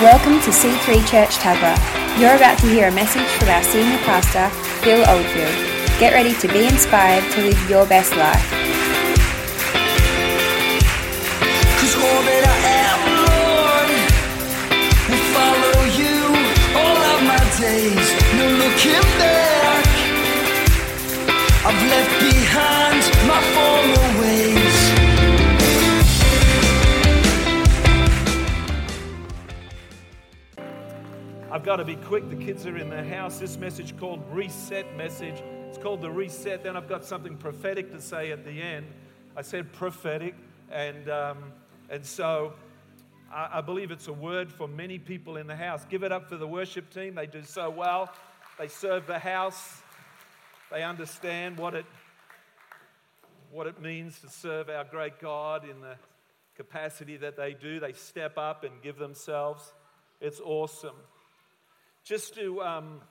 Welcome to C3 Church Tuggerah. You're about to hear a message from our senior pastor, Phil Oldfield. Get ready to be inspired to live your best life. I've left got to be quick. The kids are in the house. This message called Reset Message. It's called the Reset. Then I've got something prophetic to say at the end. I said prophetic, and um, and so I, I believe it's a word for many people in the house. Give it up for the worship team. They do so well. They serve the house. They understand what it what it means to serve our great God in the capacity that they do. They step up and give themselves. It's awesome. Just to, um,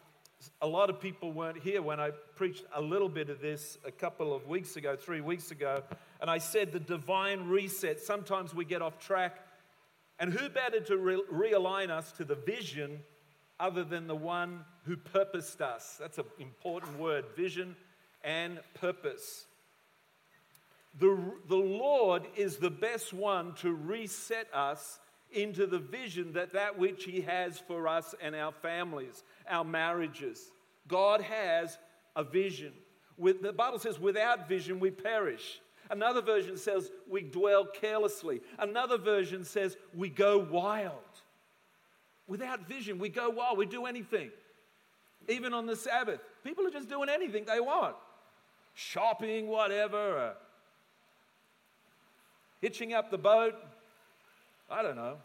a lot of people weren't here when I preached a little bit of this a couple of weeks ago, three weeks ago, and I said the divine reset. Sometimes we get off track, and who better to re- realign us to the vision other than the one who purposed us? That's an important word vision and purpose. The, the Lord is the best one to reset us into the vision that that which he has for us and our families, our marriages. God has a vision. With, the Bible says, without vision, we perish. Another version says, we dwell carelessly. Another version says, we go wild. Without vision, we go wild. We do anything. Even on the Sabbath, people are just doing anything they want shopping, whatever, uh, hitching up the boat, I don't know.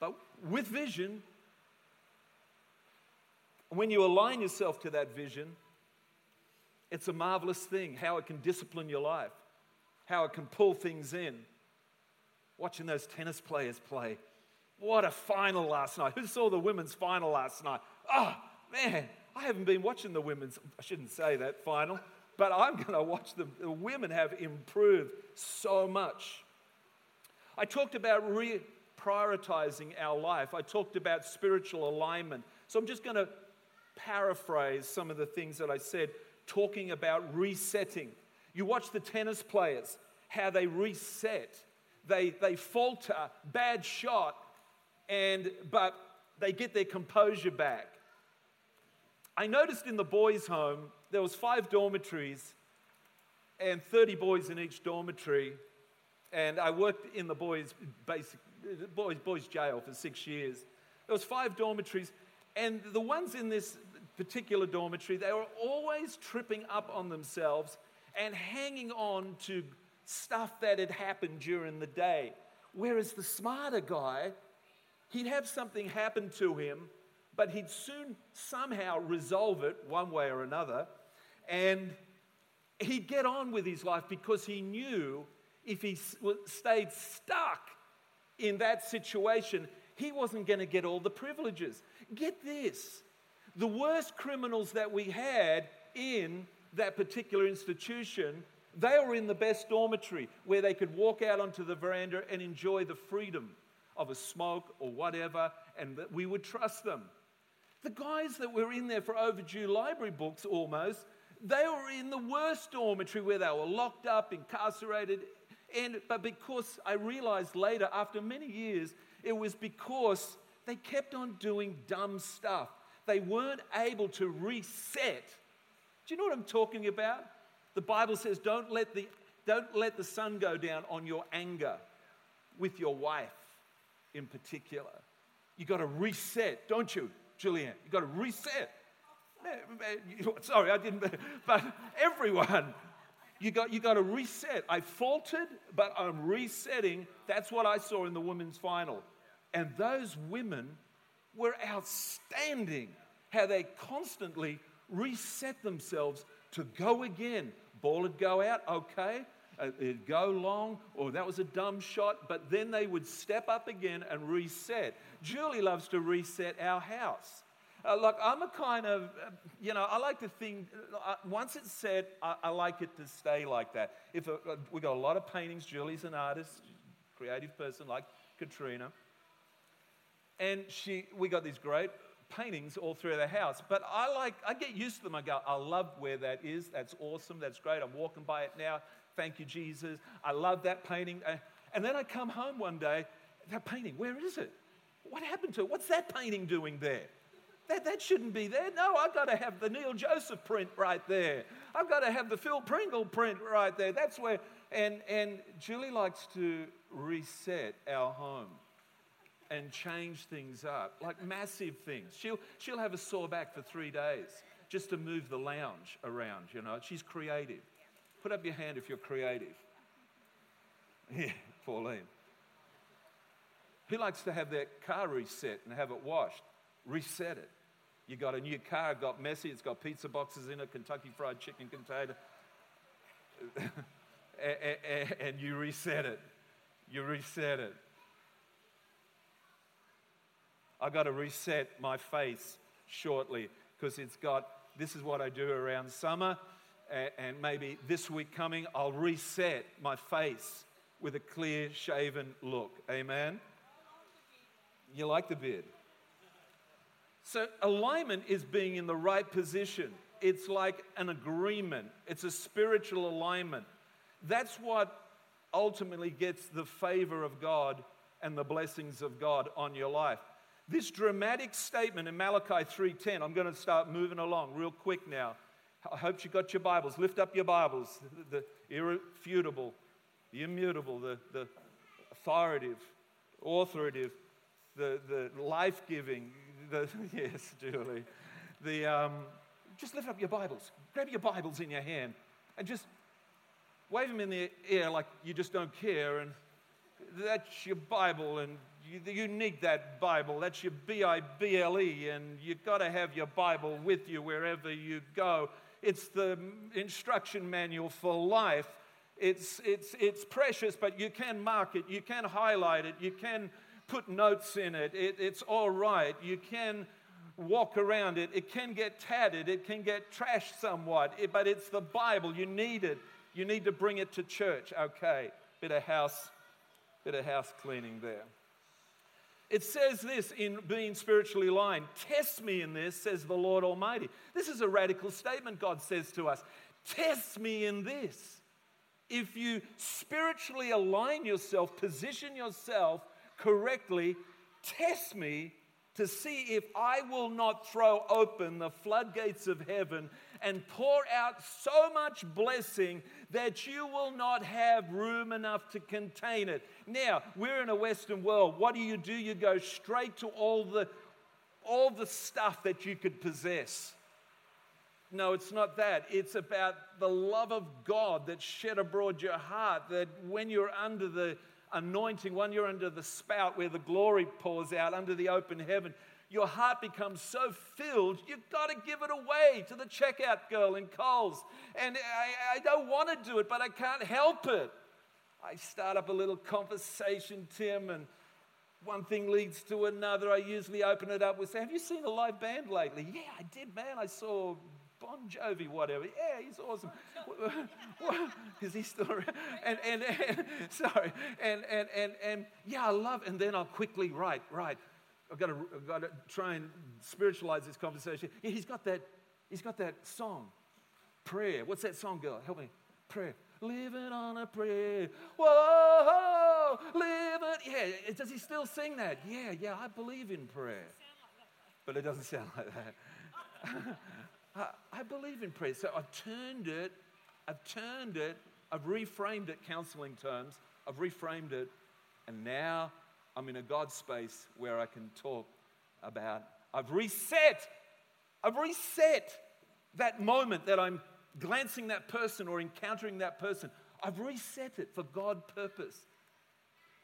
But with vision, when you align yourself to that vision, it's a marvelous thing how it can discipline your life, how it can pull things in. Watching those tennis players play. What a final last night. Who saw the women's final last night? Oh, man, I haven't been watching the women's, I shouldn't say that final, but I'm going to watch them. The women have improved so much. I talked about reprioritizing our life. I talked about spiritual alignment. So I'm just going to paraphrase some of the things that I said, talking about resetting. You watch the tennis players, how they reset. They, they falter, bad shot, and, but they get their composure back. I noticed in the boys' home, there was five dormitories and 30 boys in each dormitory and I worked in the boys' basic boys, boys' jail for six years. There was five dormitories, and the ones in this particular dormitory, they were always tripping up on themselves and hanging on to stuff that had happened during the day. Whereas the smarter guy, he'd have something happen to him, but he'd soon somehow resolve it one way or another, and he'd get on with his life because he knew if he stayed stuck in that situation, he wasn't going to get all the privileges. Get this the worst criminals that we had in that particular institution, they were in the best dormitory where they could walk out onto the veranda and enjoy the freedom of a smoke or whatever, and that we would trust them. The guys that were in there for overdue library books almost, they were in the worst dormitory where they were locked up, incarcerated, and, but because I realized later, after many years, it was because they kept on doing dumb stuff. They weren't able to reset. Do you know what I'm talking about? The Bible says, don't let the, don't let the sun go down on your anger with your wife in particular. You got to reset, don't you, Julianne? You got to reset. Eh, eh, sorry, I didn't, but everyone you got, you got to reset. I faltered, but I'm resetting. That's what I saw in the women's final. And those women were outstanding, how they constantly reset themselves to go again. Ball would go out, okay. Uh, it'd go long, or that was a dumb shot, but then they would step up again and reset. Julie loves to reset our house. Uh, look, I'm a kind of, uh, you know, I like to think, uh, once it's said, I, I, like it to stay like that. If uh, uh, we got a lot of paintings, Julie's an artist, creative person like Katrina. And she, we got these great paintings all through the house. But I like, I get used to them. I go, I love where that is. That's awesome. That's great. I'm walking by it now. Thank you, Jesus. I love that painting. And then I come home one day, that painting, where is it? What happened to it? What's that painting doing there? That, that shouldn't be there. No, I've got to have the Neil Joseph print right there. I've got to have the Phil Pringle print right there. That's where, and, and Julie likes to reset our home and change things up, like massive things. She'll, she'll have a sore back for three days just to move the lounge around, you know. She's creative. Put up your hand if you're creative. Yeah, Pauline. Who likes to have their car reset and have it washed? Reset it. You got a new car, got messy, it's got pizza boxes in it, Kentucky Fried Chicken container, and you reset it. You reset it. I got to reset my face shortly because it's got this is what I do around summer, and maybe this week coming, I'll reset my face with a clear shaven look. Amen. You like the beard? So, alignment is being in the right position. It's like an agreement, it's a spiritual alignment. That's what ultimately gets the favor of God and the blessings of God on your life. This dramatic statement in Malachi 3:10, I'm going to start moving along real quick now. I hope you got your Bibles. Lift up your Bibles. The, the irrefutable, the immutable, the, the authoritative, authoritative, the, the life giving, the, yes, Julie. The, um, just lift up your Bibles. Grab your Bibles in your hand and just wave them in the air like you just don't care. And that's your Bible, and you, you need that Bible. That's your B I B L E, and you've got to have your Bible with you wherever you go. It's the instruction manual for life. It's, it's, it's precious, but you can mark it, you can highlight it, you can put notes in it. it. It's all right. You can walk around it. It can get tattered, it can get trashed somewhat, but it's the Bible. You need it. You need to bring it to church. Okay, bit of house, bit of house cleaning there. It says this in being spiritually aligned Test me in this, says the Lord Almighty. This is a radical statement God says to us. Test me in this. If you spiritually align yourself, position yourself correctly, test me to see if I will not throw open the floodgates of heaven and pour out so much blessing that you will not have room enough to contain it. Now, we're in a Western world. What do you do? You go straight to all the, all the stuff that you could possess. No, it's not that. It's about the love of God that's shed abroad your heart, that when you're under the anointing, when you're under the spout where the glory pours out, under the open heaven, your heart becomes so filled, you've got to give it away to the checkout girl in Coles. And I, I don't want to do it, but I can't help it. I start up a little conversation, Tim, and one thing leads to another. I usually open it up with, say, Have you seen a live band lately? Yeah, I did, man. I saw Bon Jovi, whatever. Yeah, he's awesome. Is he still around? And, and, and sorry. And, and, and, and yeah, I love, and then I'll quickly write, right. I've got to, I've got to try and spiritualize this conversation. Yeah, he's got that, he's got that song, prayer. What's that song, girl? Help me. Prayer. Living on a prayer. Whoa, living. Yeah, does he still sing that? Yeah, yeah, I believe in prayer. But it doesn't sound like that. I, believe in prayer. So I've turned it, I've turned it, I've reframed it, counseling terms, I've reframed it, and now I'm in a God space where I can talk about. I've reset, I've reset that moment that I'm glancing that person or encountering that person. I've reset it for God purpose.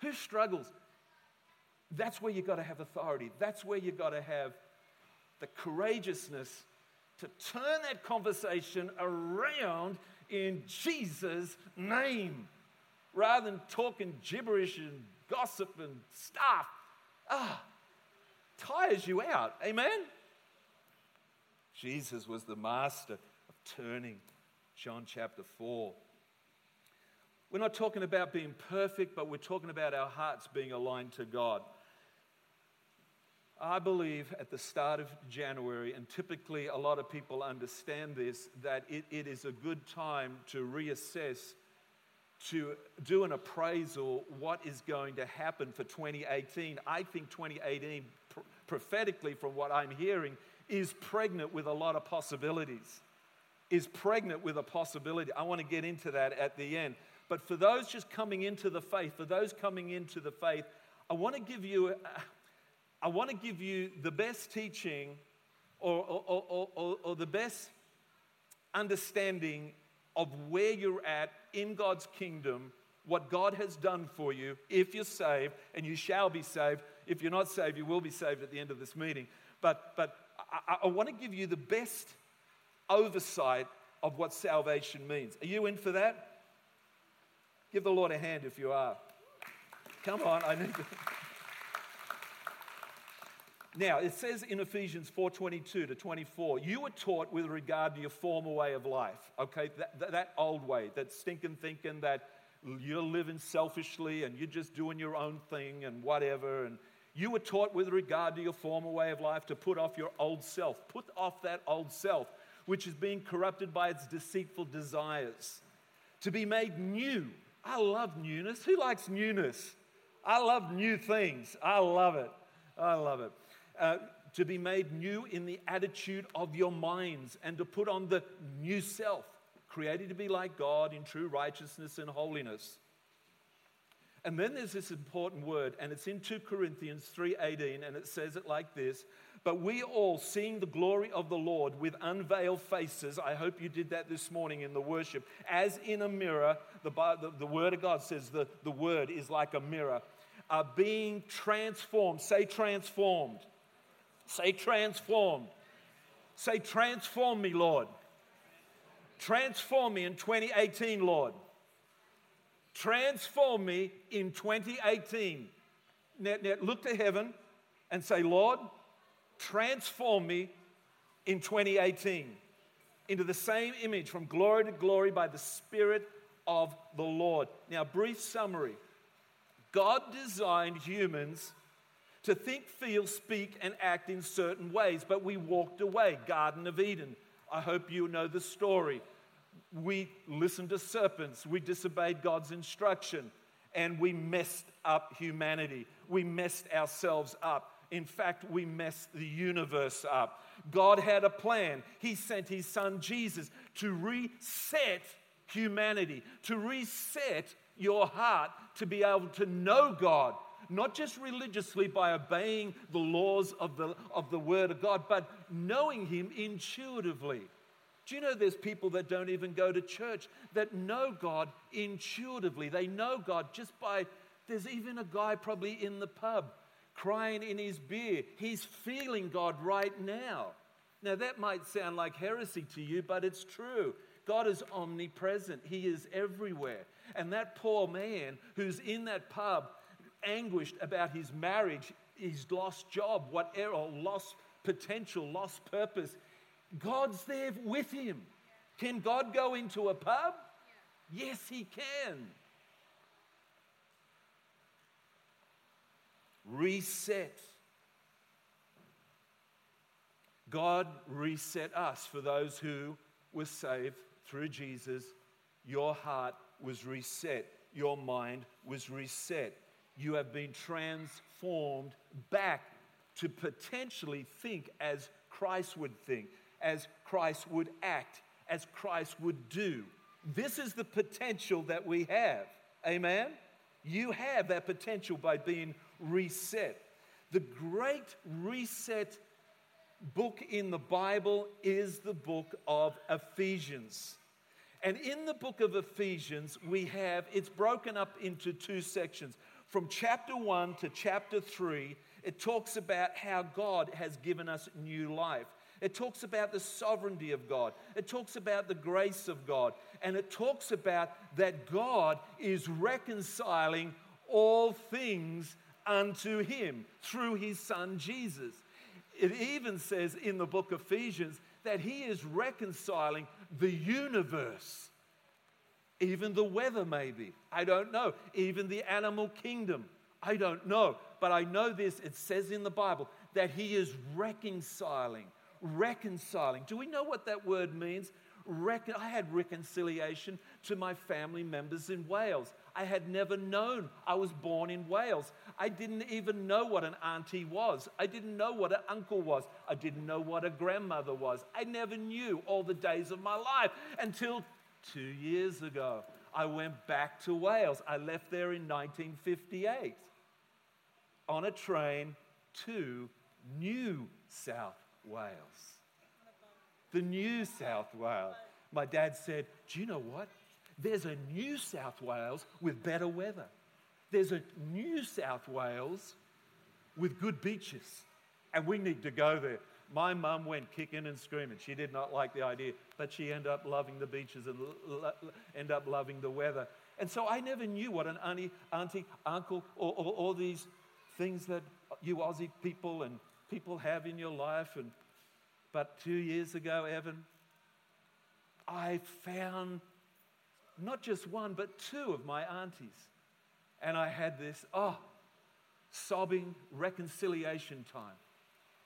Who struggles? That's where you've got to have authority. That's where you've got to have the courageousness to turn that conversation around in Jesus' name rather than talking gibberish and gossip and stuff. Ah, tires you out. Amen? Jesus was the master of turning. John chapter 4. We're not talking about being perfect, but we're talking about our hearts being aligned to God. I believe at the start of January, and typically a lot of people understand this, that it, it is a good time to reassess, to do an appraisal, what is going to happen for 2018. I think 2018, pr- prophetically, from what I'm hearing, is pregnant with a lot of possibilities. Is pregnant with a possibility. I want to get into that at the end. But for those just coming into the faith, for those coming into the faith, I want to give you. A, I want to give you the best teaching or, or, or, or, the best understanding of where you're at in God's kingdom, what God has done for you if you're saved, and you shall be saved. If you're not saved, you will be saved at the end of this meeting. But, but I, I want to give you the best oversight of what salvation means. Are you in for that? Give the Lord a hand if you are. Come on, I need to. Now, it says in Ephesians 4:22 to 24, you were taught with regard to your former way of life, okay? That, that, that old way, that stinking thinking that you're living selfishly and you're just doing your own thing and whatever. And you were taught with regard to your former way of life to put off your old self. Put off that old self, which is being corrupted by its deceitful desires, to be made new. I love newness. Who likes newness? I love new things. I love it. I love it. Uh, to be made new in the attitude of your minds and to put on the new self, created to be like God in true righteousness and holiness. And then there's this important word, and it's in 2 Corinthians 3:18, and it says it like this: But we all, seeing the glory of the Lord with unveiled faces, I hope you did that this morning in the worship, as in a mirror, the, the, the word of God says the, the word is like a mirror, are being transformed. Say transformed Say, transformed. Say, transform me, Lord. Transform me in 2018, Lord. Transform me in 2018. Now, now look to heaven and say, Lord, transform me in 2018 into the same image from glory to glory by the Spirit of the Lord. Now, brief summary God designed humans to think, feel, speak, and act in certain ways, but we walked away. Garden of Eden. I hope you know the story. We listened to serpents, we disobeyed God's instruction, and we messed up humanity. We messed ourselves up. In fact, we messed the universe up. God had a plan. He sent His Son Jesus to reset humanity, to reset your heart, to be able to know God, not just religiously by obeying the laws of the, of the Word of God, but knowing Him intuitively. Do you know there's people that don't even go to church that know God intuitively? They know God just by, there's even a guy probably in the pub crying in his beer. He's feeling God right now. Now, that might sound like heresy to you, but it's true. God is omnipresent, He is everywhere. And that poor man who's in that pub anguished about his marriage, his lost job, whatever, lost potential, lost purpose. God's there with him. Can God go into a pub? Yes, he can. Reset. God reset us for those who were saved through Jesus. Your heart was reset, your mind was reset you have been transformed back to potentially think as Christ would think, as Christ would act, as Christ would do. This is the potential that we have. Amen? You have that potential by being reset. The great reset book in the Bible is the book of Ephesians. And in the book of Ephesians, we have, it's broken up into two sections. From chapter 1 to chapter 3, it talks about how God has given us new life. It talks about the sovereignty of God. It talks about the grace of God. And it talks about that God is reconciling all things unto Him through His Son Jesus. It even says in the book of Ephesians that He is reconciling the universe even the weather, maybe. I don't know. Even the animal kingdom. I don't know. But I know this it says in the Bible that He is reconciling. Reconciling. Do we know what that word means? Recon- I had reconciliation to my family members in Wales. I had never known. I was born in Wales. I didn't even know what an auntie was. I didn't know what an uncle was. I didn't know what a grandmother was. I never knew all the days of my life until two years ago. I went back to Wales. I left there in 1958 on a train to New South Wales. The New South Wales. My dad said, Do you know what? There's a New South Wales with better weather. There's a New South Wales with good beaches. And we need to go there. My mum went kicking and screaming. She did not like the idea, but she ended up loving the beaches and l- ended up loving the weather. And so I never knew what an auntie, auntie uncle, or, or, all these things that you Aussie people and people have in your life. And, but two years ago, Evan, I found not just one, but two of my aunties. And I had this, oh, sobbing reconciliation time.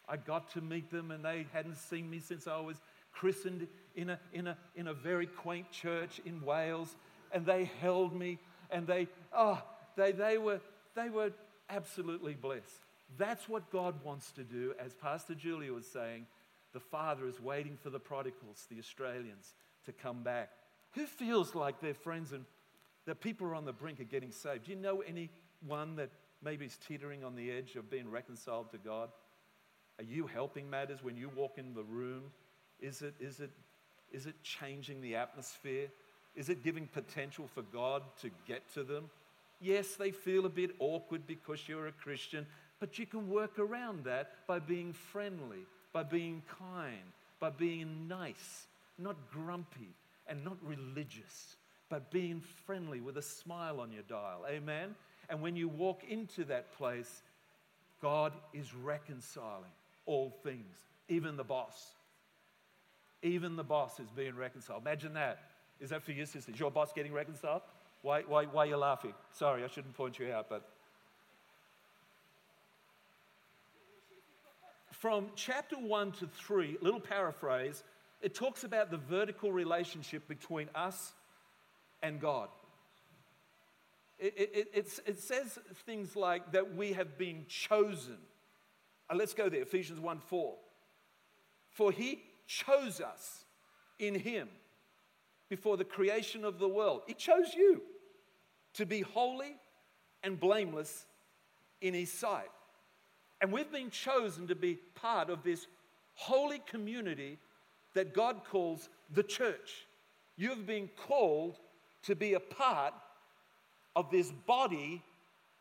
I got to meet them, and they hadn't seen me since I was christened in a, in a, in a very quaint church in Wales. And they held me, and they, oh, they, they, were, they were absolutely blessed. That's what God wants to do, as Pastor Julia was saying. The Father is waiting for the prodigals, the Australians, to come back. Who feels like their friends and that people are on the brink of getting saved? Do you know anyone that maybe is teetering on the edge of being reconciled to God? Are you helping matters when you walk in the room? Is it, is it, is it changing the atmosphere? Is it giving potential for God to get to them? Yes, they feel a bit awkward because you're a Christian, but you can work around that by being friendly, by being kind, by being nice, not grumpy, and not religious, but being friendly with a smile on your dial. Amen? And when you walk into that place, God is reconciling all things, even the boss. Even the boss is being reconciled. Imagine that. Is that for you, sister? Is your boss getting reconciled? Why, why, why are you laughing? Sorry, I shouldn't point you out, but. From chapter 1 to 3, little paraphrase, it talks about the vertical relationship between us and God. It, it, it, says things like that we have been chosen. Uh, let's go there, Ephesians 1 4. For he chose us in him before the creation of the world. He chose you to be holy and blameless in his sight. And we've been chosen to be part of this holy community that God calls the church. You've been called to be a part of this body,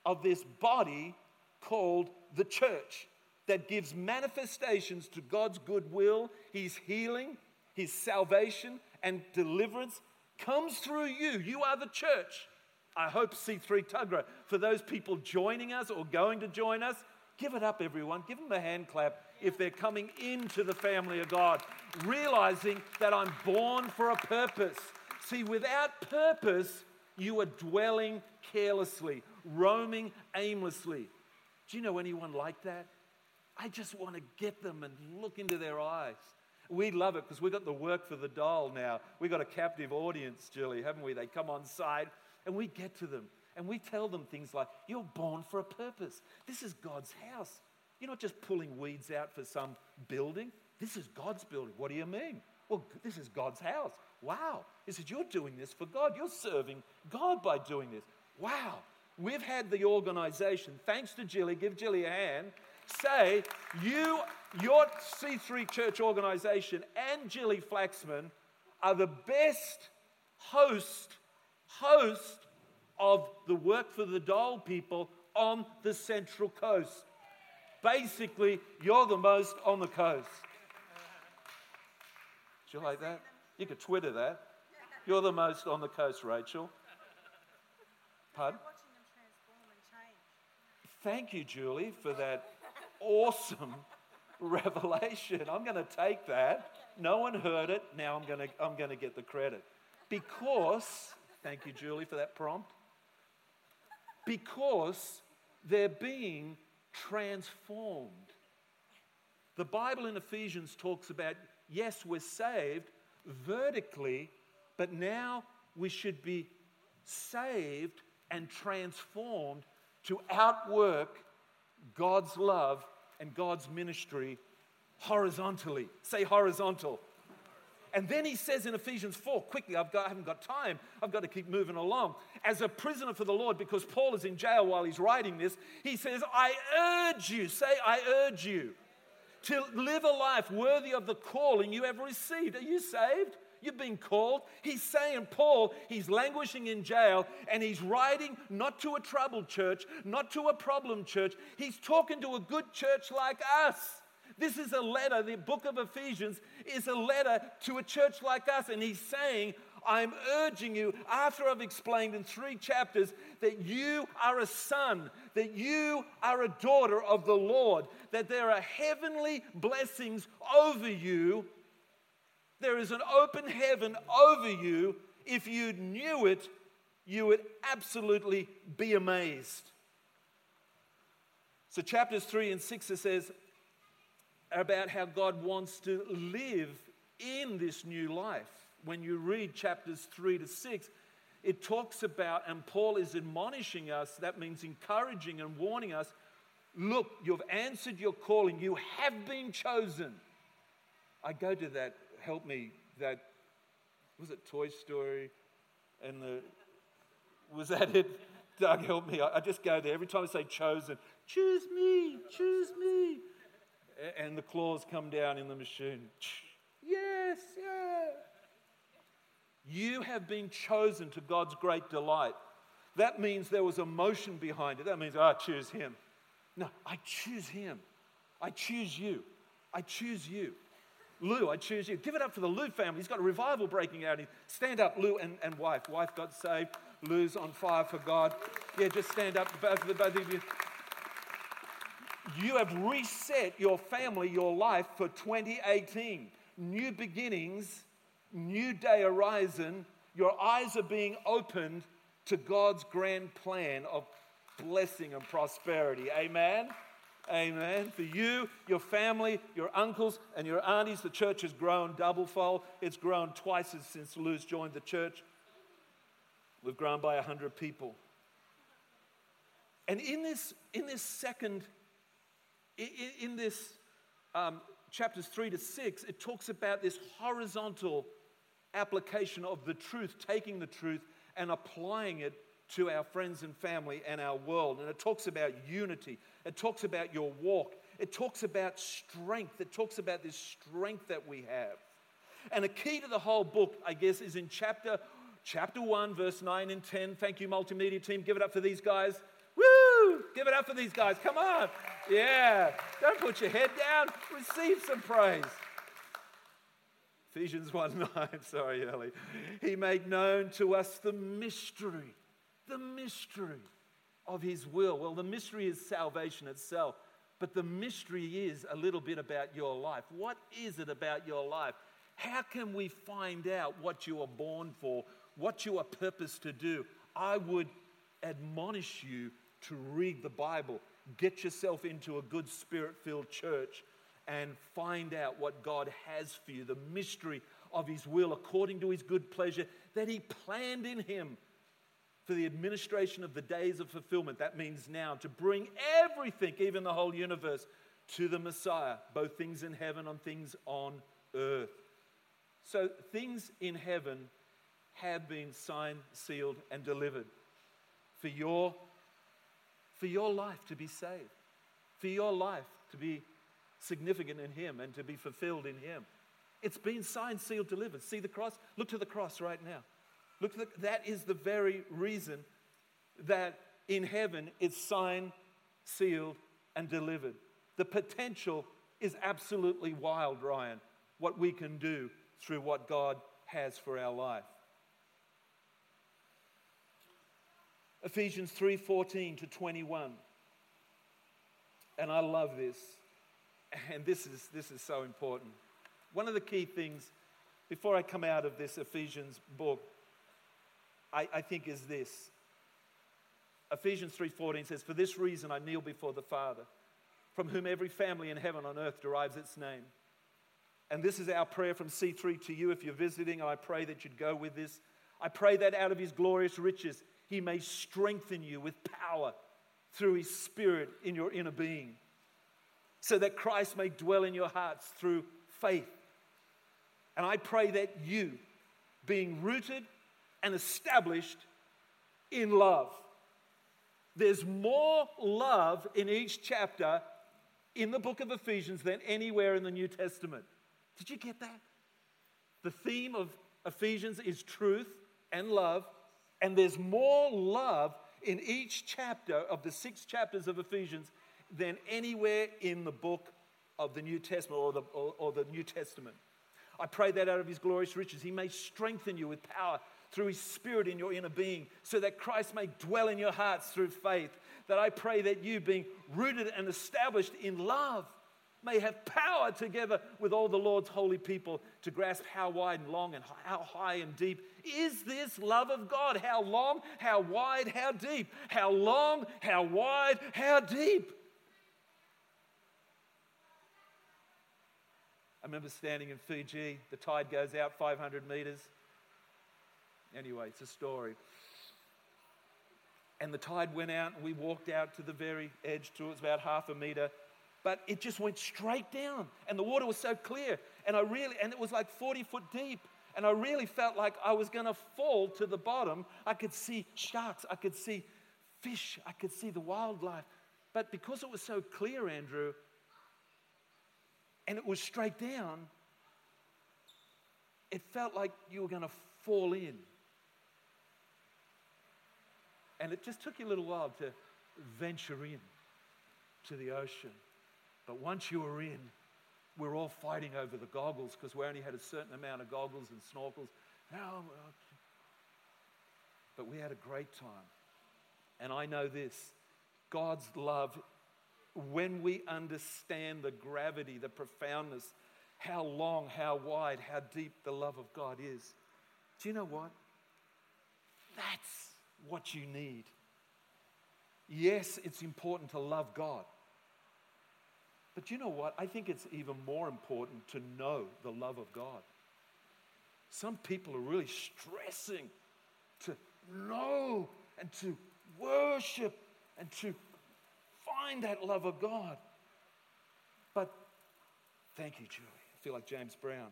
of this body called the church that gives manifestations to God's goodwill, His healing, His salvation, and deliverance comes through you. You are the church. I hope C3 Tuggerah, for those people joining us or going to join us, give it up, everyone. Give them a hand clap if they're coming into the family of God, realizing that I'm born for a purpose. See, without purpose, you are dwelling carelessly, roaming aimlessly. Do you know anyone like that? I just want to get them and look into their eyes. We love it because we've got the work for the dole now. We've got a captive audience, Julie, haven't we? They come on side and we get to them and we tell them things like, You're born for a purpose. This is God's house. You're not just pulling weeds out for some building. This is God's building. What do you mean? Well, this is God's house. Wow. He said, You're doing this for God. You're serving God by doing this. Wow. We've had the organization, thanks to Jilly, give Jilly a hand, say, You, your C3 church organization and Jilly Flaxman are the best host, host of the work for the dole people on the Central Coast. Basically, you're the most on the coast. Do you like that? You could Twitter that. You're the most on the coast, Rachel. Pardon? Thank you, Julie, for that awesome revelation. I'm going to take that. No one heard it. Now I'm going to, I'm going to get the credit. Because, thank you, Julie, for that prompt. Because they're being transformed. The Bible in Ephesians talks about yes, we're saved vertically, but now we should be saved and transformed to outwork God's love and God's ministry horizontally. Say horizontal. And then he says in Ephesians 4, quickly, I've got, I haven't got time, I've got to keep moving along. As a prisoner for the Lord, because Paul is in jail while he's writing this, he says, I urge you, say, I urge you, to live a life worthy of the calling you have received. Are you saved? You've been called. He's saying, Paul, he's languishing in jail and he's writing not to a troubled church, not to a problem church. He's talking to a good church like us. This is a letter, the book of Ephesians is a letter to a church like us. And he's saying, I'm urging you, after I've explained in three chapters, that you are a son, that you are a daughter of the Lord, that there are heavenly blessings over you. There is an open heaven over you. If you knew it, you would absolutely be amazed. So, chapters 3 and 6, it says, about how God wants to live in this new life. When you read chapters 3 to 6, it talks about, and Paul is admonishing us, that means encouraging and warning us look, you've answered your calling, you have been chosen. I go to that, help me, that, was it Toy Story? And the, was that it? Doug, help me. I, I just go there every time I say chosen, choose me, choose me and the claws come down in the machine. Yes, yeah. You have been chosen to God's great delight. That means there was emotion behind it. That means, oh, I choose him. No, I choose him. I choose you. I choose you. Lou, I choose you. Give it up for the Lou family. He's got a revival breaking out. Stand up, Lou and, and wife. Wife got saved. Lou's on fire for God. Yeah, just stand up, both, both of you you have reset your family, your life for 2018. New beginnings, new day horizon. Your eyes are being opened to God's grand plan of blessing and prosperity. Amen. Amen. For you, your family, your uncles, and your aunties, the church has grown double fold. It's grown twice as since Lou's joined the church. We've grown by 100 people. And in this, in this second in this um, chapters 3 to 6, it talks about this horizontal application of the truth, taking the truth and applying it to our friends and family and our world. And it talks about unity, it talks about your walk, it talks about strength, it talks about this strength that we have. And a key to the whole book, I guess, is in chapter chapter 1 verse 9 and 10 thank you multimedia team give it up for these guys Woo! Give it up for these guys. Come on. Yeah. Don't put your head down. Receive some praise. Ephesians 1 9. Sorry, Ellie. He made known to us the mystery, the mystery of his will. Well, the mystery is salvation itself, but the mystery is a little bit about your life. What is it about your life? How can we find out what you are born for, what you are purposed to do? I would admonish you to read the Bible. Get yourself into a good spirit filled church and find out what God has for you, the mystery of His will according to His good pleasure that He planned in Him for the administration of the days of fulfillment. That means now to bring everything, even the whole universe, to the Messiah, both things in heaven and things on earth. So things in heaven have been signed, sealed, and delivered for your for your life to be saved, for your life to be significant in Him and to be fulfilled in Him. It's been signed, sealed, delivered. See the cross? Look to the cross right now. Look, that is the very reason that in heaven it's signed, sealed, and delivered. The potential is absolutely wild, Ryan, what we can do through what God has for our life. Ephesians 3:14 to 21. And I love this. And this is, this is so important. One of the key things, before I come out of this Ephesians book, I, I think is this. Ephesians 3:14 says, "For this reason I kneel before the Father, from whom every family in heaven and on earth derives its name." And this is our prayer from C3 to you if you're visiting. I pray that you'd go with this. I pray that out of his glorious riches he may strengthen you with power through his spirit in your inner being, so that Christ may dwell in your hearts through faith. And I pray that you, being rooted and established in love, there's more love in each chapter in the book of Ephesians than anywhere in the New Testament. Did you get that? The theme of Ephesians is truth and love, and there's more love in each chapter of the six chapters of Ephesians than anywhere in the book of the New Testament or the, or, or the New Testament. I pray that out of his glorious riches, he may strengthen you with power through his spirit in your inner being, so that Christ may dwell in your hearts through faith. That I pray that you, being rooted and established in love, may have power together with all the Lord's holy people to grasp how wide and long and how high and deep is this love of God. How long, how wide, how deep. How long, how wide, how deep. I remember standing in Fiji, the tide goes out 500 meters. Anyway, it's a story. And the tide went out, and we walked out to the very edge, to it was about half a meter but it just went straight down and the water was so clear and i really and it was like 40 foot deep and i really felt like i was going to fall to the bottom i could see sharks i could see fish i could see the wildlife but because it was so clear andrew and it was straight down it felt like you were going to fall in and it just took you a little while to venture in to the ocean but once you were in, we're all fighting over the goggles because we only had a certain amount of goggles and snorkels. But we had a great time. And I know this God's love, when we understand the gravity, the profoundness, how long, how wide, how deep the love of God is, do you know what? That's what you need. Yes, it's important to love God. But you know what? I think it's even more important to know the love of God. Some people are really stressing to know and to worship and to find that love of God. But thank you, Julie. I feel like James Brown.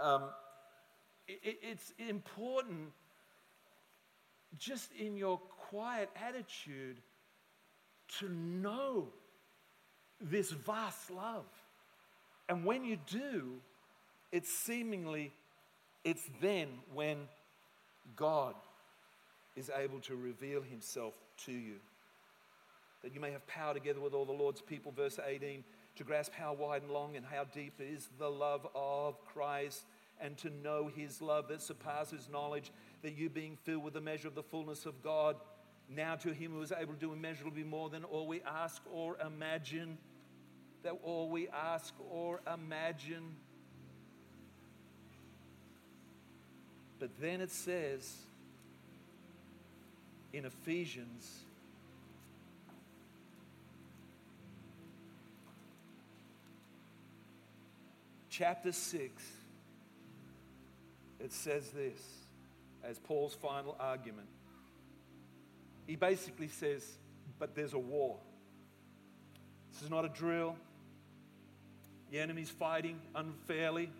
Um, it, it's important just in your quiet attitude to know this vast love. And when you do, it's seemingly, it's then when God is able to reveal himself to you. That you may have power together with all the Lord's people, verse 18, to grasp how wide and long and how deep is the love of Christ, and to know his love that surpasses knowledge, that you being filled with the measure of the fullness of God, now to him who is able to do immeasurably more than all we ask or imagine. That all we ask or imagine. But then it says in Ephesians, chapter 6, it says this as Paul's final argument. He basically says, But there's a war. This is not a drill. The enemy's fighting unfairly.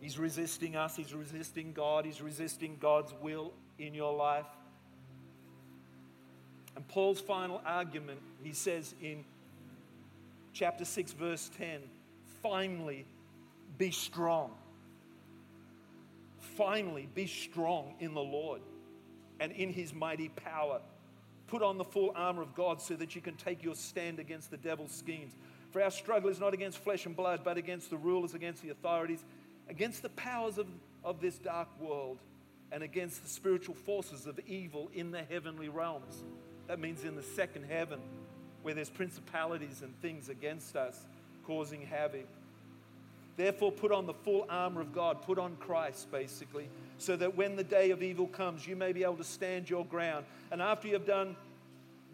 He's resisting us. He's resisting God. He's resisting God's will in your life. And Paul's final argument, he says in chapter 6, verse 10 finally, be strong. Finally, be strong in the Lord and in his mighty power. Put on the full armor of God so that you can take your stand against the devil's schemes. For our struggle is not against flesh and blood, but against the rulers, against the authorities, against the powers of, of this dark world, and against the spiritual forces of evil in the heavenly realms. That means in the second heaven, where there's principalities and things against us causing havoc. Therefore, put on the full armor of God, put on Christ, basically. so that when the day of evil comes, you may be able to stand your ground. And after you have done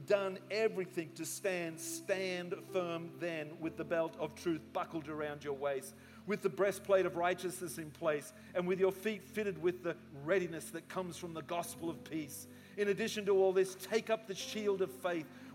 done everything to stand, stand firm then with the belt of truth buckled around your waist, with the breastplate of righteousness in place, and with your feet fitted with the readiness that comes from the gospel of peace. In addition to all this, take up the shield of faith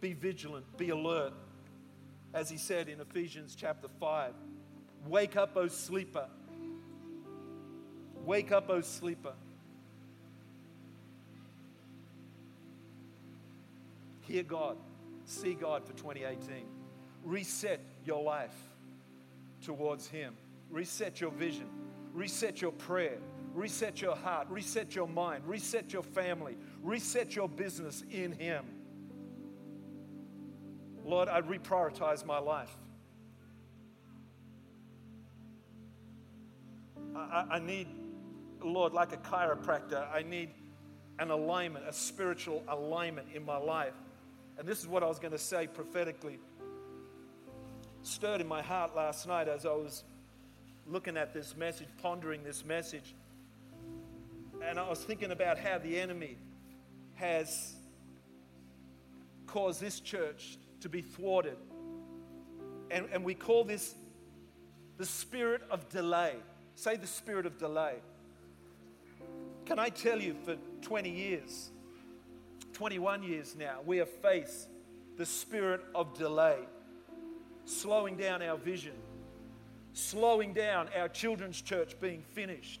be vigilant, be alert. As he said in Ephesians chapter 5, wake up, O sleeper. Wake up, O sleeper. Hear God, see God for 2018. Reset your life towards Him. Reset your vision. Reset your prayer. Reset your heart. Reset your mind. Reset your family. Reset your business in Him. Lord, I reprioritize my life. I, I, need, Lord, like a chiropractor, I need an alignment, a spiritual alignment in my life. And this is what I was going to say prophetically. Stirred in my heart last night as I was looking at this message, pondering this message. And I was thinking about how the enemy has caused this church to be thwarted. And, and we call this the spirit of delay. Say the spirit of delay. Can I tell you, for 20 years, 21 years now, we have faced the spirit of delay, slowing down our vision, slowing down our children's church being finished.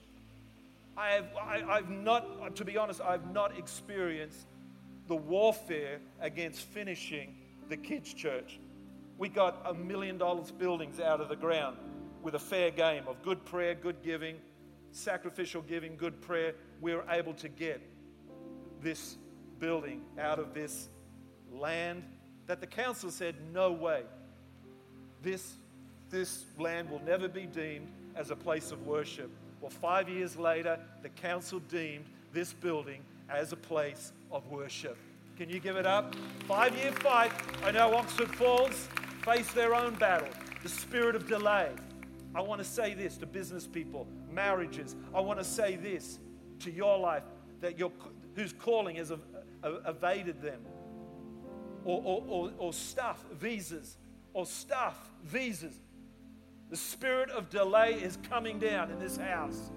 I have, I, I've not, to be honest, I've not experienced the warfare against finishing the kids' church. We got a million dollars buildings out of the ground with a fair game of good prayer, good giving, sacrificial giving, good prayer. We were able to get this building out of this land that the council said, no way. This, this land will never be deemed as a place of worship. Well, five years later, the council deemed this building as a place of worship. Can you give it up? Five year fight. I know Oxford Falls face their own battle, the spirit of delay. I want to say this to business people, marriages. I want to say this to your life that your, whose calling has evaded them, or, or, or, or stuff, visas, or stuff, visas. The spirit of delay is coming down in this house.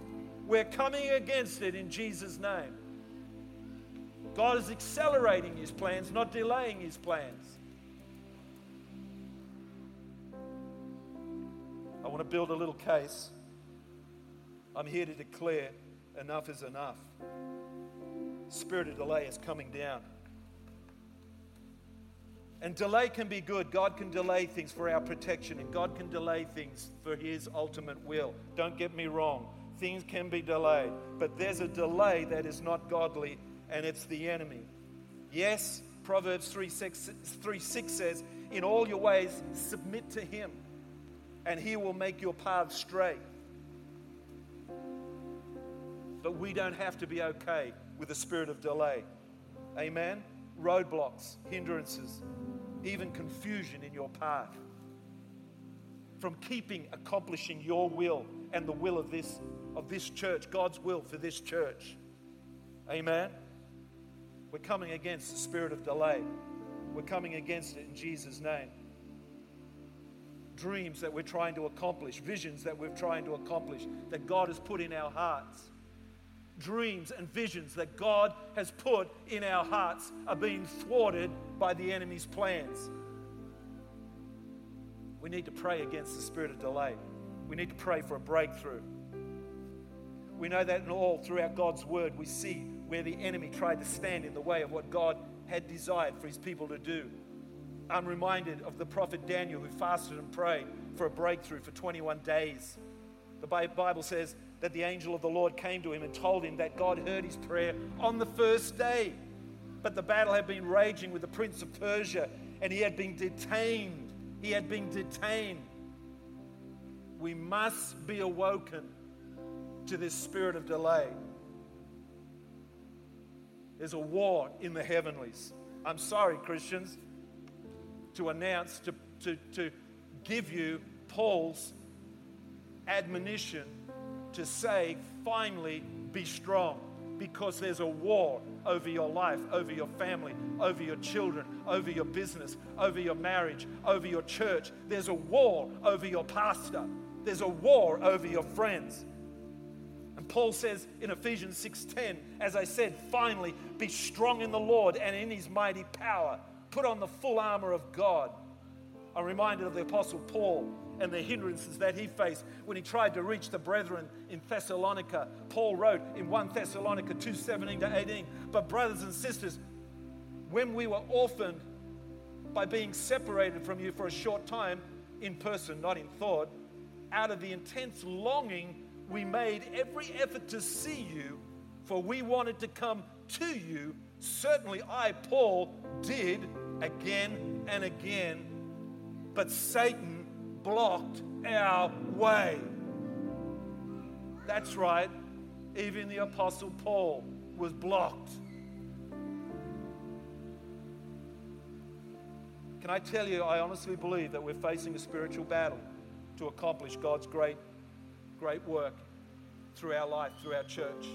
We're coming against it in Jesus' name. God is accelerating his plans, not delaying his plans. I want to build a little case. I'm here to declare enough is enough. Spirit of delay is coming down. And delay can be good. God can delay things for our protection, and God can delay things for His ultimate will. Don't get me wrong. Things can be delayed, but there's a delay that is not godly and it's the enemy. Yes, Proverbs 3 6, 3 6 says, In all your ways, submit to him, and he will make your path straight. But we don't have to be okay with the spirit of delay. Amen? Roadblocks, hindrances, even confusion in your path from keeping accomplishing your will and the will of this of this church God's will for this church amen we're coming against the spirit of delay. We're coming against it in Jesus' name. Dreams that we're trying to accomplish, visions that we're trying to accomplish, that God has put in our hearts. Dreams and visions that God has put in our hearts are being thwarted by the enemy's plans. We need to pray against the spirit of delay. We need to pray for a breakthrough. We know that in all throughout God's word, we see where the enemy tried to stand in the way of what God had desired for his people to do. I'm reminded of the prophet Daniel who fasted and prayed for a breakthrough for 21 days. The Bible says that the angel of the Lord came to him and told him that God heard his prayer on the first day. But the battle had been raging with the prince of Persia, and he had been detained. He had been detained. We must be awoken to this spirit of delay. There's a war in the heavenlies. I'm sorry, Christians, to announce, to, to, to give you Paul's admonition to say, finally, be strong. Because there's a war over your life, over your family, over your children, over your business, over your marriage, over your church. There's a war over your pastor. There's a war over your friends. Paul says in Ephesians 6:10, as I said, finally be strong in the Lord and in his mighty power. Put on the full armor of God. I'm reminded of the apostle Paul and the hindrances that he faced when he tried to reach the brethren in Thessalonica. Paul wrote in 1 Thessalonica 2:17 to 18, But brothers and sisters, when we were orphaned by being separated from you for a short time, in person, not in thought, out of the intense longing, we made every effort to see you, for we wanted to come to you. Certainly, I, Paul, did again and again, but Satan blocked our way. That's right, even the Apostle Paul was blocked. Can I tell you, I honestly believe that we're facing a spiritual battle to accomplish God's great, great work through our life, through our church.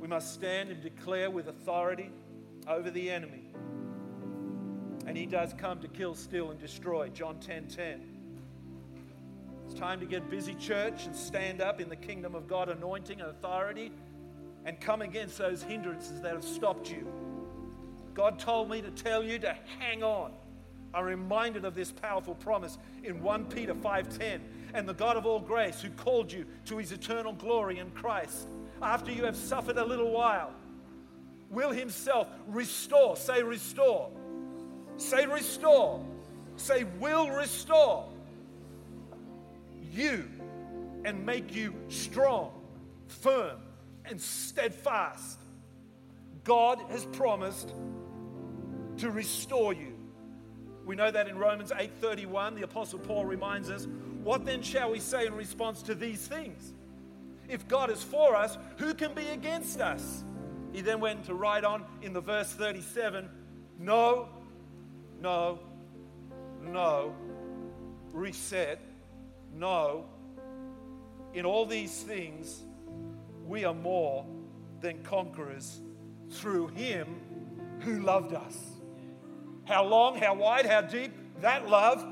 We must stand and declare with authority over the enemy and he does come to kill, steal, and destroy. John 10 10. It's time to get busy, church, and stand up in the kingdom of God, anointing and authority, and come against those hindrances that have stopped you. God told me to tell you to hang on. I'm reminded of this powerful promise in 1 Peter 5:10. And the God of all grace, who called you to his eternal glory in Christ, after you have suffered a little while, will himself restore, say restore, Say restore. Say will restore you and make you strong, firm, and steadfast. God has promised to restore you. We know that in Romans 8:31 the apostle Paul reminds us, what then shall we say in response to these things? If God is for us, who can be against us? He then went to write on in the verse 37, no no, no, reset, no. In all these things, we are more than conquerors through Him who loved us. How long, how wide, how deep? That love,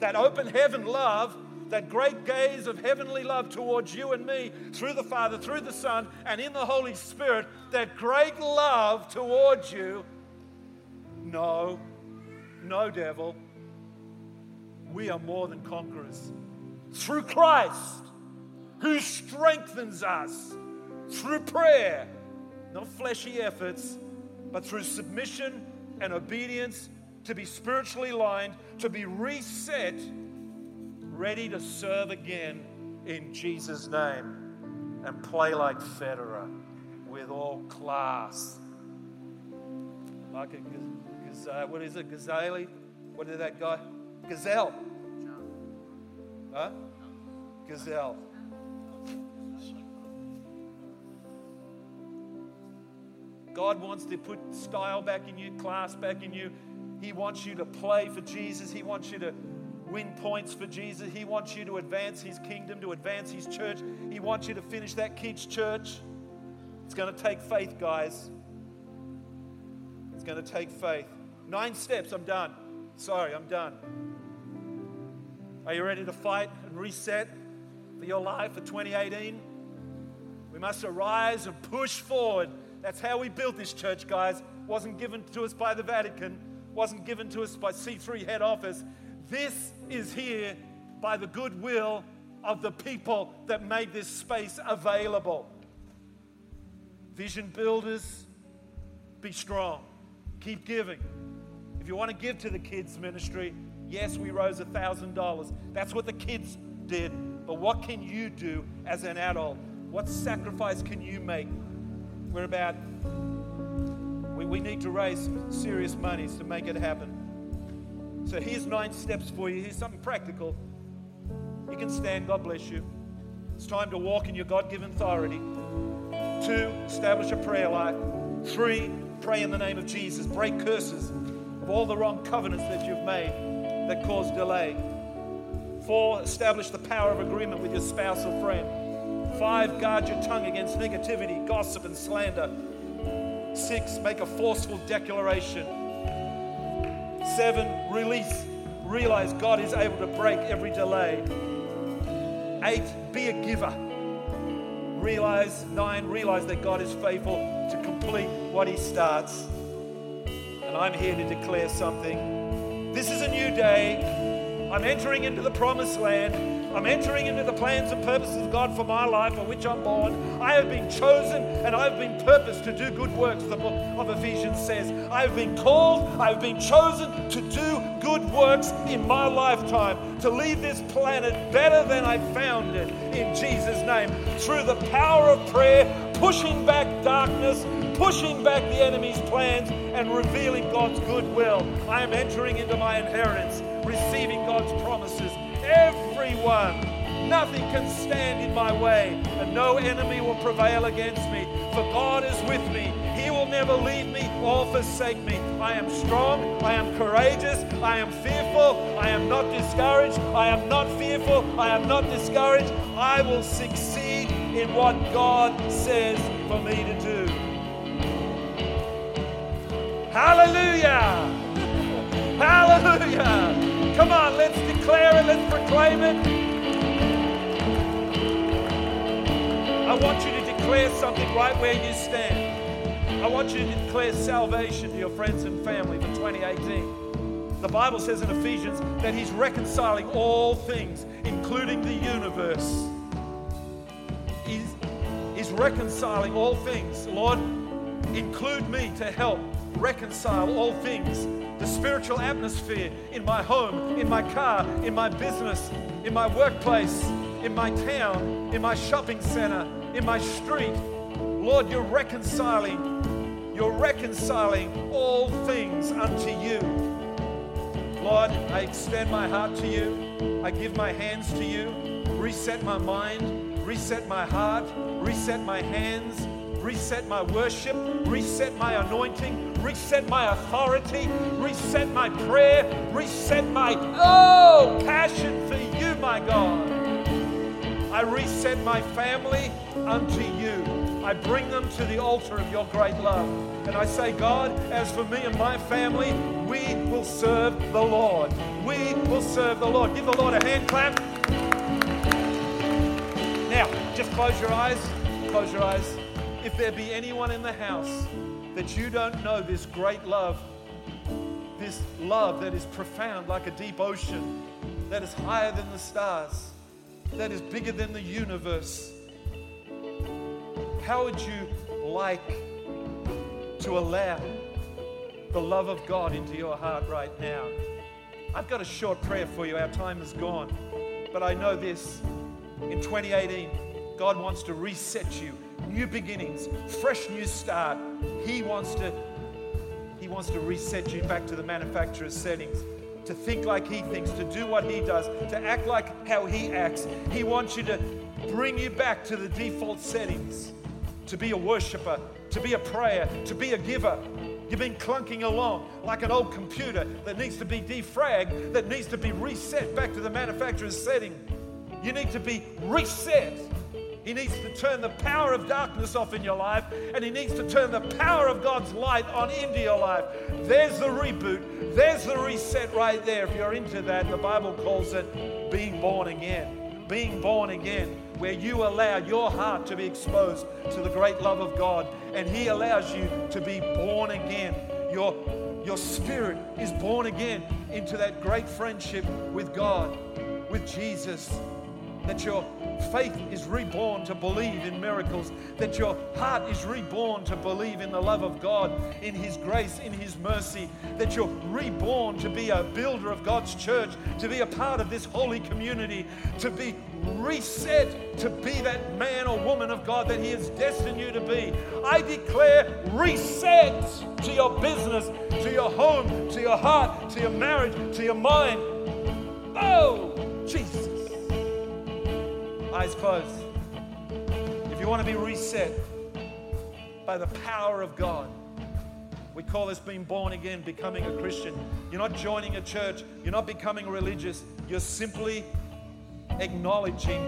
that open heaven love, that great gaze of heavenly love towards you and me through the Father, through the Son, and in the Holy Spirit, that great love towards you. No, no, devil. We are more than conquerors through Christ who strengthens us through prayer, not fleshy efforts, but through submission and obedience to be spiritually aligned, to be reset, ready to serve again in Jesus' name and play like Federer with all class. Like a what is it, Gazelle? What is that guy? Gazelle. Huh? Gazelle. God wants to put style back in you, class back in you. He wants you to play for Jesus. He wants you to win points for Jesus. He wants you to advance His kingdom, to advance His church. He wants you to finish that kids' church. It's going to take faith, guys. It's going to take faith. Nine steps, I'm done. Sorry, I'm done. Are you ready to fight and reset for your life for 2018? We must arise and push forward. That's how we built this church, guys. Wasn't given to us by the Vatican, wasn't given to us by C3 head office. This is here by the goodwill of the people that made this space available. Vision builders, be strong. Keep giving. If you want to give to the kids' ministry, yes, we rose $1,000. That's what the kids did. But what can you do as an adult? What sacrifice can you make? We're about, we, we need to raise serious monies to make it happen. So here's nine steps for you. Here's something practical. You can stand. God bless you. It's time to walk in your God given authority. Two, establish a prayer life. Three, pray in the name of Jesus. Break curses of all the wrong covenants that you've made that cause delay. Four, establish the power of agreement with your spouse or friend. Five, guard your tongue against negativity, gossip, and slander. Six, make a forceful declaration. Seven, release. Realize God is able to break every delay. Eight, be a giver. Realize, nine, realize that God is faithful to complete what He starts. And I'm here to declare something. This is a new day. I'm entering into the promised land. I'm entering into the plans and purposes of God for my life, for which I'm born. I have been chosen and I've been purposed to do good works, the book of Ephesians says. I have been called, I've been chosen to do good works in my lifetime, to leave this planet better than I found it in Jesus' name. Through the power of prayer, pushing back darkness, pushing back the enemy's plans, and revealing God's goodwill. I am entering into my inheritance, receiving God's promises everyone. Nothing can stand in my way, and no enemy will prevail against me. For God is with me. He will never leave me or forsake me. I am strong. I am courageous. I am fearful. I am not discouraged. I am not fearful. I am not discouraged. I will succeed in what God says for me to do. Hallelujah! Hallelujah! Come on, let's declare it, let's proclaim it. I want you to declare something right where you stand. I want you to declare salvation to your friends and family for 2018. The Bible says in Ephesians that He's reconciling all things, including the universe. He's, he's reconciling all things. Lord, include me to help reconcile all things the spiritual atmosphere in my home, in my car, in my business, in my workplace, in my town, in my shopping center, in my street. Lord, you're reconciling, you're reconciling all things unto you. Lord, I extend my heart to you. I give my hands to you. Reset my mind, reset my heart, reset my hands, reset my worship, reset my anointing, reset my authority, reset my prayer, reset my oh passion for you, my God. I reset my family unto you. I bring them to the altar of your great love. And I say, God, as for me and my family, we will serve the Lord. We will serve the Lord. Give the Lord a hand clap. Now, just close your eyes. Close your eyes. If there be anyone in the house that you don't know this great love, this love that is profound like a deep ocean, that is higher than the stars, that is bigger than the universe, how would you like to allow the love of God into your heart right now? I've got a short prayer for you. Our time is gone. But I know this in 2018, God wants to reset you new beginnings, fresh new start. He wants to he wants to reset you back to the manufacturer's settings, to think like he thinks, to do what he does, to act like how he acts. He wants you to bring you back to the default settings, to be a worshiper, to be a prayer, to be a giver. You've been clunking along like an old computer that needs to be defragged, that needs to be reset back to the manufacturer's setting. You need to be reset. He needs to turn the power of darkness off in your life, and He needs to turn the power of God's light on into your life. There's the reboot. There's the reset right there. If you're into that, the Bible calls it being born again. Being born again, where you allow your heart to be exposed to the great love of God, and He allows you to be born again. Your, your spirit is born again into that great friendship with God, with Jesus. That your faith is reborn to believe in miracles, that your heart is reborn to believe in the love of God, in His grace, in His mercy, that you're reborn to be a builder of God's church, to be a part of this holy community, to be reset, to be that man or woman of God that He has destined you to be. I declare reset to your business, to your home, to your heart, to your marriage, to your mind. Oh, Jesus eyes closed. If you want to be reset by the power of God, we call this being born again, becoming a Christian. You're not joining a church, you're not becoming religious, you're simply acknowledging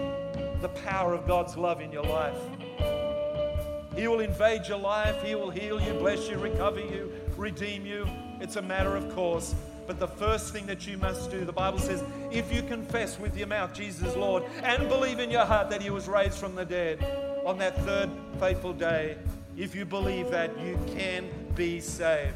the power of God's love in your life. He will invade your life, He will heal you, bless you, recover you, redeem you. It's a matter of course. But the first thing that you must do, the Bible says, if you confess with your mouth Jesus Lord and believe in your heart that he was raised from the dead on that third faithful day, if you believe that, you can be saved.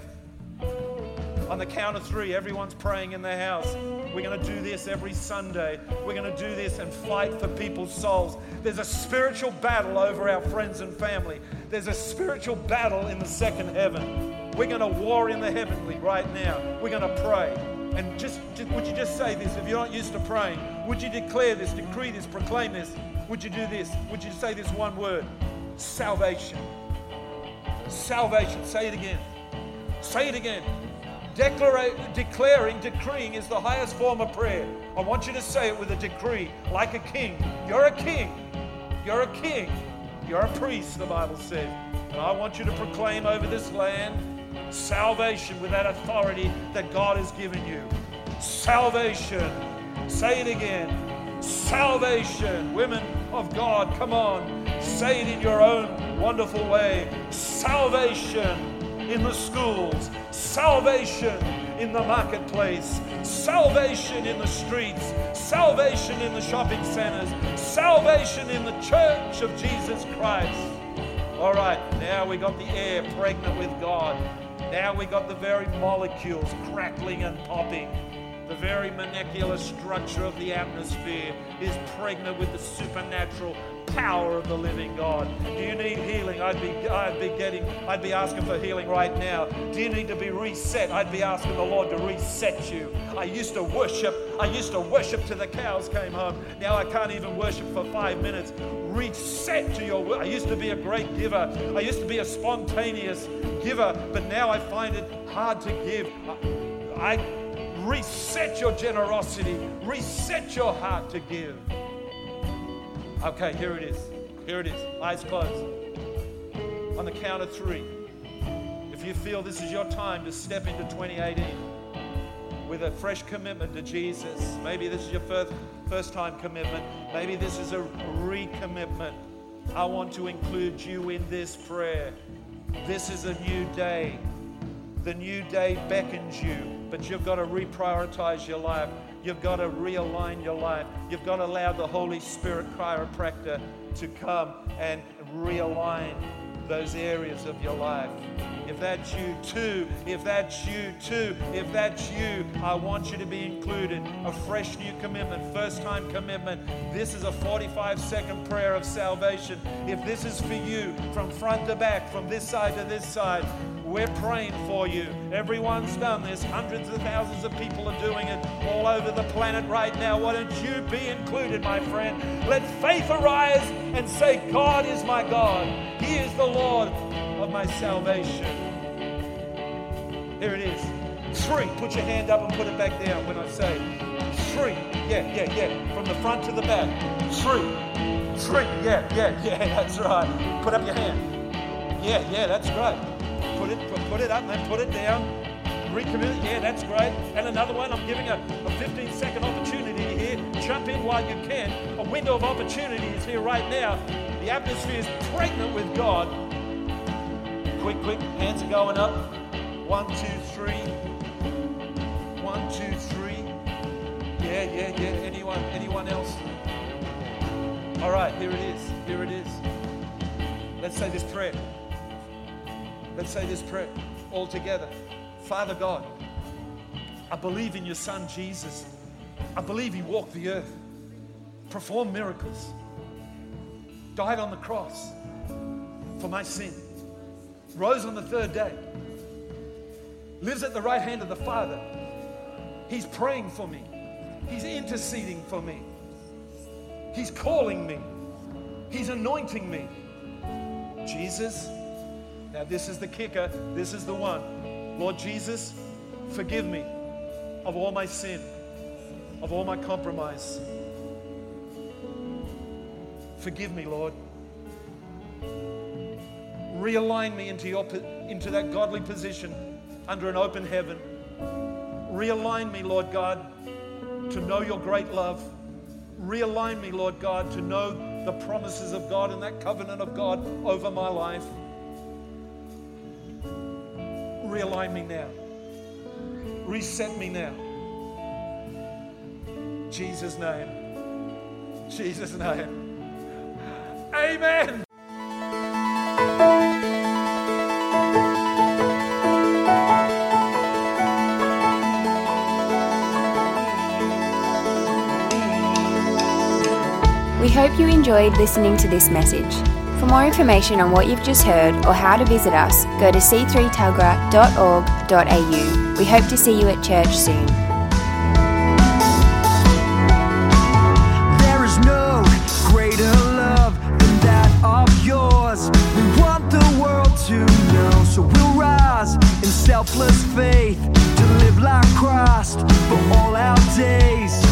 On the count of three, everyone's praying in their house. We're going to do this every Sunday. We're going to do this and fight for people's souls. There's a spiritual battle over our friends and family. There's a spiritual battle in the second heaven. We're going to war in the heavenly right now. We're going to pray. And just, just, would you just say this if you're not used to praying? Would you declare this, decree this, proclaim this? Would you do this? Would you say this one word? Salvation. Salvation. Say it again. Say it again. Declara- declaring, decreeing is the highest form of prayer. I want you to say it with a decree, like a king. You're a king. You're a king. You're a priest, the Bible says. And I want you to proclaim over this land salvation with that authority that God has given you. Salvation. Say it again. Salvation. Women of God, come on. Say it in your own wonderful way. Salvation in the schools, salvation in the marketplace, salvation in the streets, salvation in the shopping centers, salvation in the church of Jesus Christ. All right, now we got the air pregnant with God. Now we got the very molecules crackling and popping. The very molecular structure of the atmosphere is pregnant with the supernatural power of the living God. Do you need healing? I'd be, I'd be getting, I'd be asking for healing right now. Do you need to be reset? I'd be asking the Lord to reset you. I used to worship, I used to worship till the cows came home. Now I can't even worship for five minutes. Reset to your I used to be a great giver. I used to be a spontaneous giver, but now I find it hard to give. I, I reset your generosity, reset your heart to give. Okay, here it is. Here it is. Eyes closed. On the count of three, if you feel this is your time to step into 2018 with a fresh commitment to Jesus, maybe this is your first, first time commitment, maybe this is a recommitment. I want to include you in this prayer. This is a new day. The new day beckons you, but you've got to reprioritize your life. You've got to realign your life. You've got to allow the Holy Spirit chiropractor to come and realign those areas of your life. If that's you too, if that's you too, if that's you, I want you to be included. A fresh new commitment, first time commitment. This is a 45 second prayer of salvation. If this is for you, from front to back, from this side to this side, we're praying for you. Everyone's done this. Hundreds of thousands of people are doing it all over the planet right now. Why don't you be included, my friend? Let faith arise and say, God is my God. He is the Lord of my salvation. Here it is. Three. Put your hand up and put it back down when I say three. Yeah, yeah, yeah. From the front to the back. Three. Three. Yeah, yeah, yeah. That's right. Put up your hand. Yeah, yeah, that's great put it, put it up then put it down. Recommit it. Yeah, that's great. And another one, I'm giving a, a 15 second opportunity here. Jump in while you can. A window of opportunity is here right now. The atmosphere is pregnant with God. Quick, quick. Hands are going up. One, two, three. One, two, three. Yeah, yeah, yeah. Anyone, anyone else? All right, here it is. Here it is. Let's say this prayer. Let's say this prayer all together. Father God, I believe in your Son Jesus. I believe he walked the earth. performed miracles, died on the cross for my sin, rose on the third day, lives at the right hand of the Father. He's praying for me, He's interceding for me, He's calling me, He's anointing me. Jesus, now this is the kicker, this is the one. Lord Jesus, forgive me of all my sin, of all my compromise. Forgive me, Lord. Realign me into, your, into that godly position under an open heaven. Realign me, Lord God, to know your great love. Realign me, Lord God, to know the promises of God and that covenant of God over my life. Realign me now. Reset me now. Jesus' name. Jesus' name. Amen. We hope you enjoyed listening to this message. For more information on what you've just heard or how to visit us, go to c3tuggerah.org.au. We hope to see you at church soon. There is no greater love than that of yours. We want the world to know, so we'll rise in selfless faith to live like Christ for all our days.